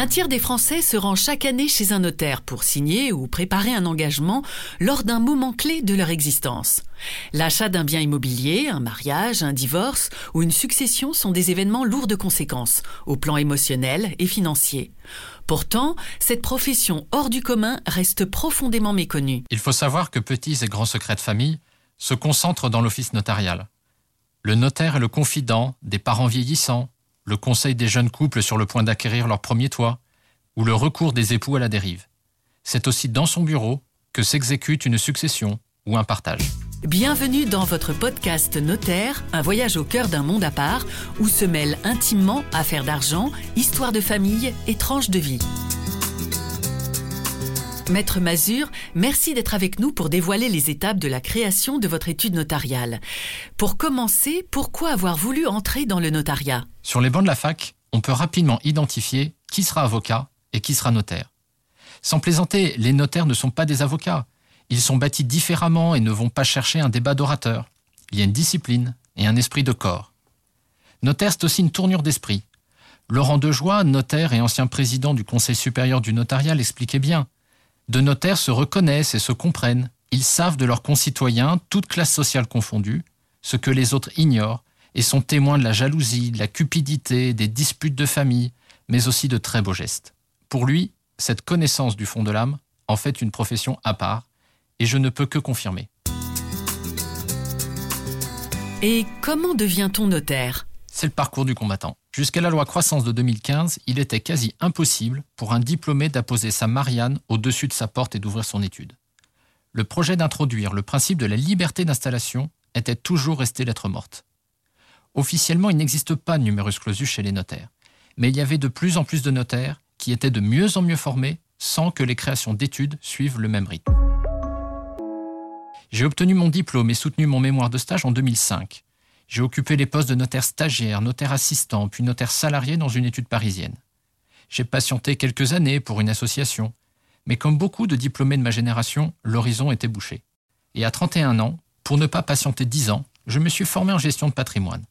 Un tiers des Français se rend chaque année chez un notaire pour signer ou préparer un engagement lors d'un moment clé de leur existence. L'achat d'un bien immobilier, un mariage, un divorce ou une succession sont des événements lourds de conséquences, au plan émotionnel et financier. Pourtant, cette profession hors du commun reste profondément méconnue. Il faut savoir que petits et grands secrets de famille se concentrent dans l'office notarial. Le notaire est le confident des parents vieillissants, le conseil des jeunes couples sur le point d'acquérir leur premier toit, ou le recours des époux à la dérive. C'est aussi dans son bureau que s'exécute une succession ou un partage. Bienvenue dans votre podcast Notaire, un voyage au cœur d'un monde à part où se mêlent intimement affaires d'argent, histoire de famille et tranches de vie. Maître Mazur, merci d'être avec nous pour dévoiler les étapes de la création de votre étude notariale. Pour commencer, pourquoi avoir voulu entrer dans le notariat? Sur les bancs de la fac, on peut rapidement identifier qui sera avocat et qui sera notaire. Sans plaisanter, les notaires ne sont pas des avocats. Ils sont bâtis différemment et ne vont pas chercher un débat d'orateur. Il y a une discipline et un esprit de corps. Notaire, c'est aussi une tournure d'esprit. Laurent Dejoie, notaire et ancien président du Conseil supérieur du notariat, l'expliquait bien de notaires se reconnaissent et se comprennent. Ils savent de leurs concitoyens, toutes classes sociales confondues, ce que les autres ignorent, et sont témoins de la jalousie, de la cupidité, des disputes de famille, mais aussi de très beaux gestes. Pour lui, cette connaissance du fond de l'âme en fait une profession à part, et je ne peux que confirmer. Et comment devient-on notaire? C'est le parcours du combattant. Jusqu'à la loi croissance de 2015, il était quasi impossible pour un diplômé d'apposer sa Marianne au-dessus de sa porte et d'ouvrir son étude. Le projet d'introduire le principe de la liberté d'installation était toujours resté lettre morte. Officiellement, il n'existe pas de numerus clausus chez les notaires, mais il y avait de plus en plus de notaires qui étaient de mieux en mieux formés sans que les créations d'études suivent le même rythme. J'ai obtenu mon diplôme et soutenu mon mémoire de stage en 2005. J'ai occupé les postes de notaire stagiaire, notaire assistant, puis notaire salarié dans une étude parisienne. J'ai patienté quelques années pour une association, mais comme beaucoup de diplômés de ma génération, l'horizon était bouché. Et à 31 ans, pour ne pas patienter 10 ans, je me suis formé en gestion de patrimoine.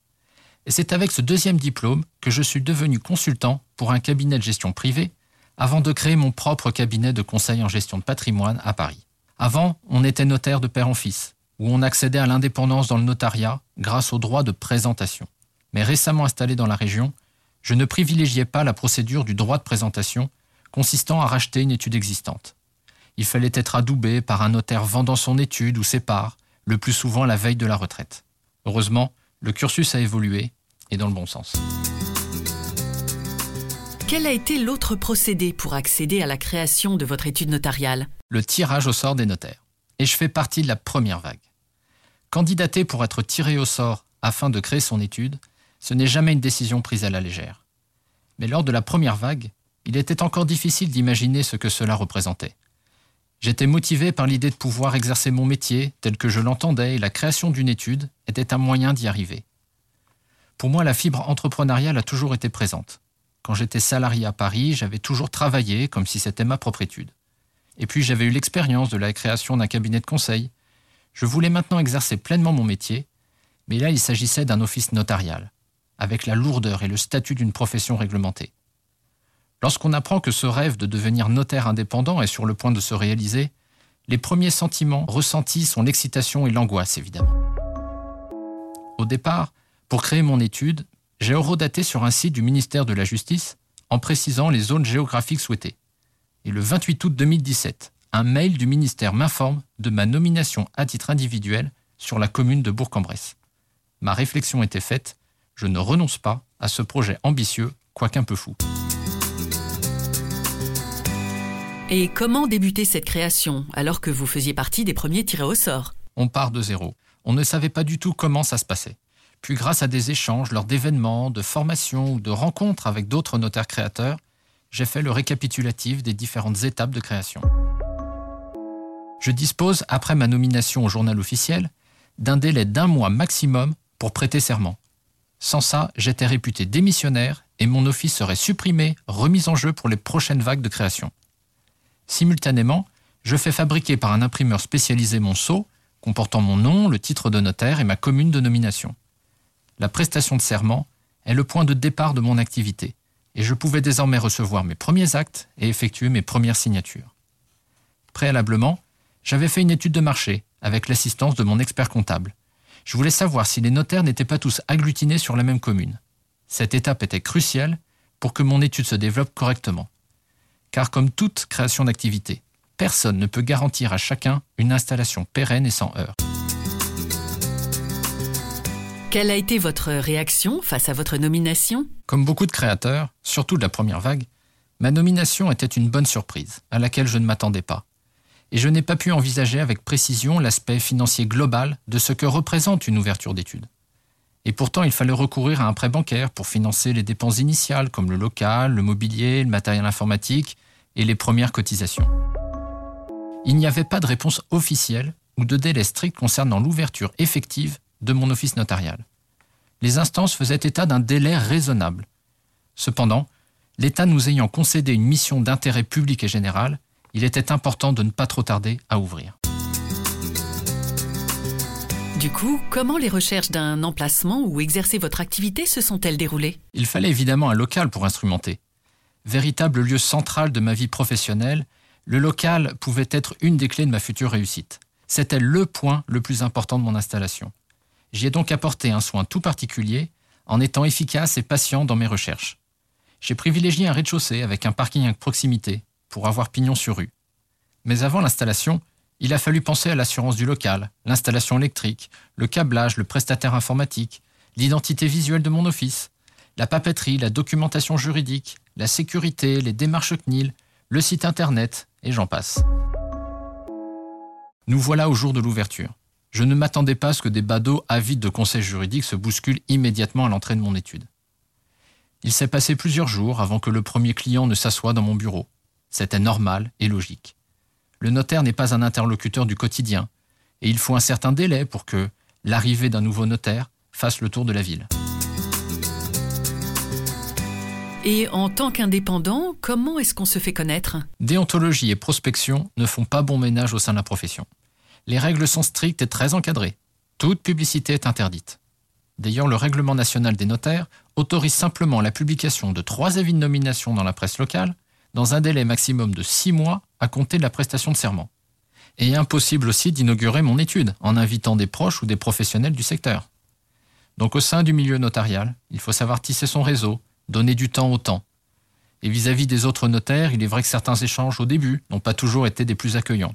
Et c'est avec ce deuxième diplôme que je suis devenu consultant pour un cabinet de gestion privé avant de créer mon propre cabinet de conseil en gestion de patrimoine à Paris. Avant, on était notaire de père en fils où on accédait à l'indépendance dans le notariat grâce au droit de présentation. Mais récemment installé dans la région, je ne privilégiais pas la procédure du droit de présentation consistant à racheter une étude existante. Il fallait être adoubé par un notaire vendant son étude ou ses parts, le plus souvent la veille de la retraite. Heureusement, le cursus a évolué et dans le bon sens. Quel a été l'autre procédé pour accéder à la création de votre étude notariale? Le tirage au sort des notaires. Et je fais partie de la première vague. Candidater pour être tiré au sort afin de créer son étude, ce n'est jamais une décision prise à la légère. Mais lors de la première vague, il était encore difficile d'imaginer ce que cela représentait. J'étais motivé par l'idée de pouvoir exercer mon métier tel que je l'entendais et la création d'une étude était un moyen d'y arriver. Pour moi, la fibre entrepreneuriale a toujours été présente. Quand j'étais salarié à Paris, j'avais toujours travaillé comme si c'était ma propre étude. Et puis j'avais eu l'expérience de la création d'un cabinet de conseil, je voulais maintenant exercer pleinement mon métier, mais là il s'agissait d'un office notarial, avec la lourdeur et le statut d'une profession réglementée. Lorsqu'on apprend que ce rêve de devenir notaire indépendant est sur le point de se réaliser, les premiers sentiments ressentis sont l'excitation et l'angoisse, évidemment. Au départ, pour créer mon étude, j'ai eurodaté sur un site du ministère de la Justice en précisant les zones géographiques souhaitées. Et le 28 août 2017, un mail du ministère m'informe de ma nomination à titre individuel sur la commune de Bourg-en-Bresse. Ma réflexion était faite, je ne renonce pas à ce projet ambitieux, quoiqu'un peu fou. Et comment débuter cette création alors que vous faisiez partie des premiers tirés au sort? On part de zéro. On ne savait pas du tout comment ça se passait. Puis grâce à des échanges lors d'événements, de formations ou de rencontres avec d'autres notaires créateurs, j'ai fait le récapitulatif des différentes étapes de création. Je dispose, après ma nomination au journal officiel, d'un délai d'un mois maximum pour prêter serment. Sans ça, j'étais réputé démissionnaire et mon office serait supprimé, remis en jeu pour les prochaines vagues de création. Simultanément, je fais fabriquer par un imprimeur spécialisé mon sceau, comportant mon nom, le titre de notaire et ma commune de nomination. La prestation de serment est le point de départ de mon activité, et je pouvais désormais recevoir mes premiers actes et effectuer mes premières signatures. Préalablement, j'avais fait une étude de marché avec l'assistance de mon expert comptable. Je voulais savoir si les notaires n'étaient pas tous agglutinés sur la même commune. Cette étape était cruciale pour que mon étude se développe correctement. Car comme toute création d'activité, personne ne peut garantir à chacun une installation pérenne et sans heurts. Quelle a été votre réaction face à votre nomination? Comme beaucoup de créateurs, surtout de la première vague, ma nomination était une bonne surprise, à laquelle je ne m'attendais pas. Et je n'ai pas pu envisager avec précision l'aspect financier global de ce que représente une ouverture d'études. Et pourtant, il fallait recourir à un prêt bancaire pour financer les dépenses initiales comme le local, le mobilier, le matériel informatique et les premières cotisations. Il n'y avait pas de réponse officielle ou de délai strict concernant l'ouverture effective de mon office notarial. Les instances faisaient état d'un délai raisonnable. Cependant, l'État nous ayant concédé une mission d'intérêt public et général, il était important de ne pas trop tarder à ouvrir. Du coup, comment les recherches d'un emplacement où exercer votre activité se sont-elles déroulées? Il fallait évidemment un local pour instrumenter. Véritable lieu central de ma vie professionnelle, le local pouvait être une des clés de ma future réussite. C'était le point le plus important de mon installation. J'y ai donc apporté un soin tout particulier en étant efficace et patient dans mes recherches. J'ai privilégié un rez-de-chaussée avec un parking à proximité pour avoir pignon sur rue. Mais avant l'installation, il a fallu penser à l'assurance du local, l'installation électrique, le câblage, le prestataire informatique, l'identité visuelle de mon office, la papeterie, la documentation juridique, la sécurité, les démarches CNIL, le site internet, et j'en passe. Nous voilà au jour de l'ouverture. Je ne m'attendais pas à ce que des badauds avides de conseils juridiques se bousculent immédiatement à l'entrée de mon étude. Il s'est passé plusieurs jours avant que le premier client ne s'assoie dans mon bureau. C'était normal et logique le notaire n'est pas un interlocuteur du quotidien, et il faut un certain délai pour que l'arrivée d'un nouveau notaire fasse le tour de la ville. Et en tant qu'indépendant, comment est-ce qu'on se fait connaître? Déontologie et prospection ne font pas bon ménage au sein de la profession. Les règles sont strictes et très encadrées. Toute publicité est interdite. D'ailleurs, le règlement national des notaires autorise simplement la publication de trois avis de nomination dans la presse locale dans un délai maximum de six mois à compter de la prestation de serment. Et impossible aussi d'inaugurer mon étude en invitant des proches ou des professionnels du secteur. Donc au sein du milieu notarial, il faut savoir tisser son réseau, donner du temps au temps. Et vis-à-vis des autres notaires, il est vrai que certains échanges au début n'ont pas toujours été des plus accueillants.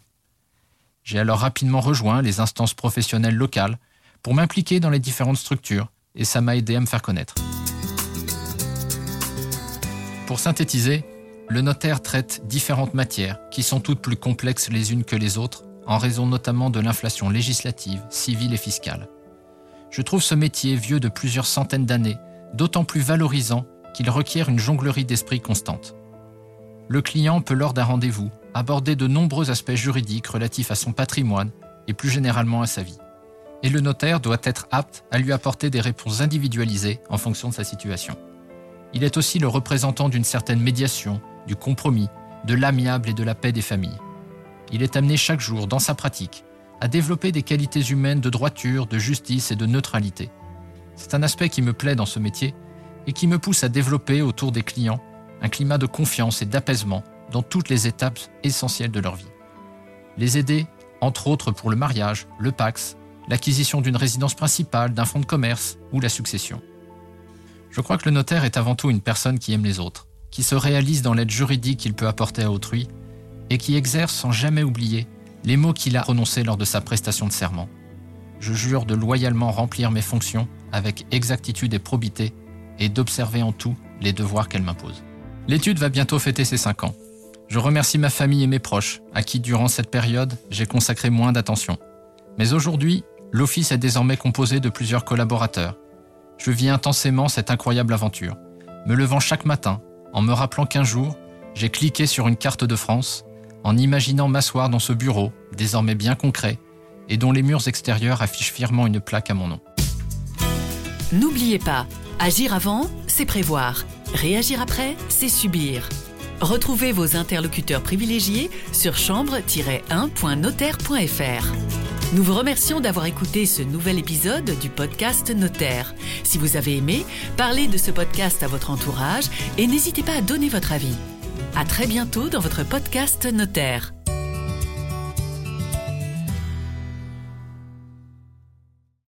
J'ai alors rapidement rejoint les instances professionnelles locales pour m'impliquer dans les différentes structures et ça m'a aidé à me faire connaître. Pour synthétiser, le notaire traite différentes matières qui sont toutes plus complexes les unes que les autres, en raison notamment de l'inflation législative, civile et fiscale. Je trouve ce métier vieux de plusieurs centaines d'années d'autant plus valorisant qu'il requiert une jonglerie d'esprit constante. Le client peut lors d'un rendez-vous aborder de nombreux aspects juridiques relatifs à son patrimoine et plus généralement à sa vie. Et le notaire doit être apte à lui apporter des réponses individualisées en fonction de sa situation. Il est aussi le représentant d'une certaine médiation, du compromis, de l'amiable et de la paix des familles. Il est amené chaque jour, dans sa pratique, à développer des qualités humaines de droiture, de justice et de neutralité. C'est un aspect qui me plaît dans ce métier et qui me pousse à développer autour des clients un climat de confiance et d'apaisement dans toutes les étapes essentielles de leur vie. Les aider, entre autres pour le mariage, le Pax, l'acquisition d'une résidence principale, d'un fonds de commerce ou la succession. Je crois que le notaire est avant tout une personne qui aime les autres, qui se réalise dans l'aide juridique qu'il peut apporter à autrui et qui exerce sans jamais oublier les mots qu'il a prononcés lors de sa prestation de serment. Je jure de loyalement remplir mes fonctions avec exactitude et probité et d'observer en tout les devoirs qu'elle m'impose. L'étude va bientôt fêter ses 5 ans. Je remercie ma famille et mes proches, à qui durant cette période j'ai consacré moins d'attention. Mais aujourd'hui, l'office est désormais composé de plusieurs collaborateurs. Je vis intensément cette incroyable aventure, me levant chaque matin en me rappelant qu'un jour, j'ai cliqué sur une carte de France, en imaginant m'asseoir dans ce bureau, désormais bien concret, et dont les murs extérieurs affichent fièrement une plaque à mon nom. N'oubliez pas, agir avant, c'est prévoir. Réagir après, c'est subir. Retrouvez vos interlocuteurs privilégiés sur chambre-1.notaire.fr. Nous vous remercions d'avoir écouté ce nouvel épisode du podcast Notaire. Si vous avez aimé, parlez de ce podcast à votre entourage et n'hésitez pas à donner votre avis. À très bientôt dans votre podcast Notaire.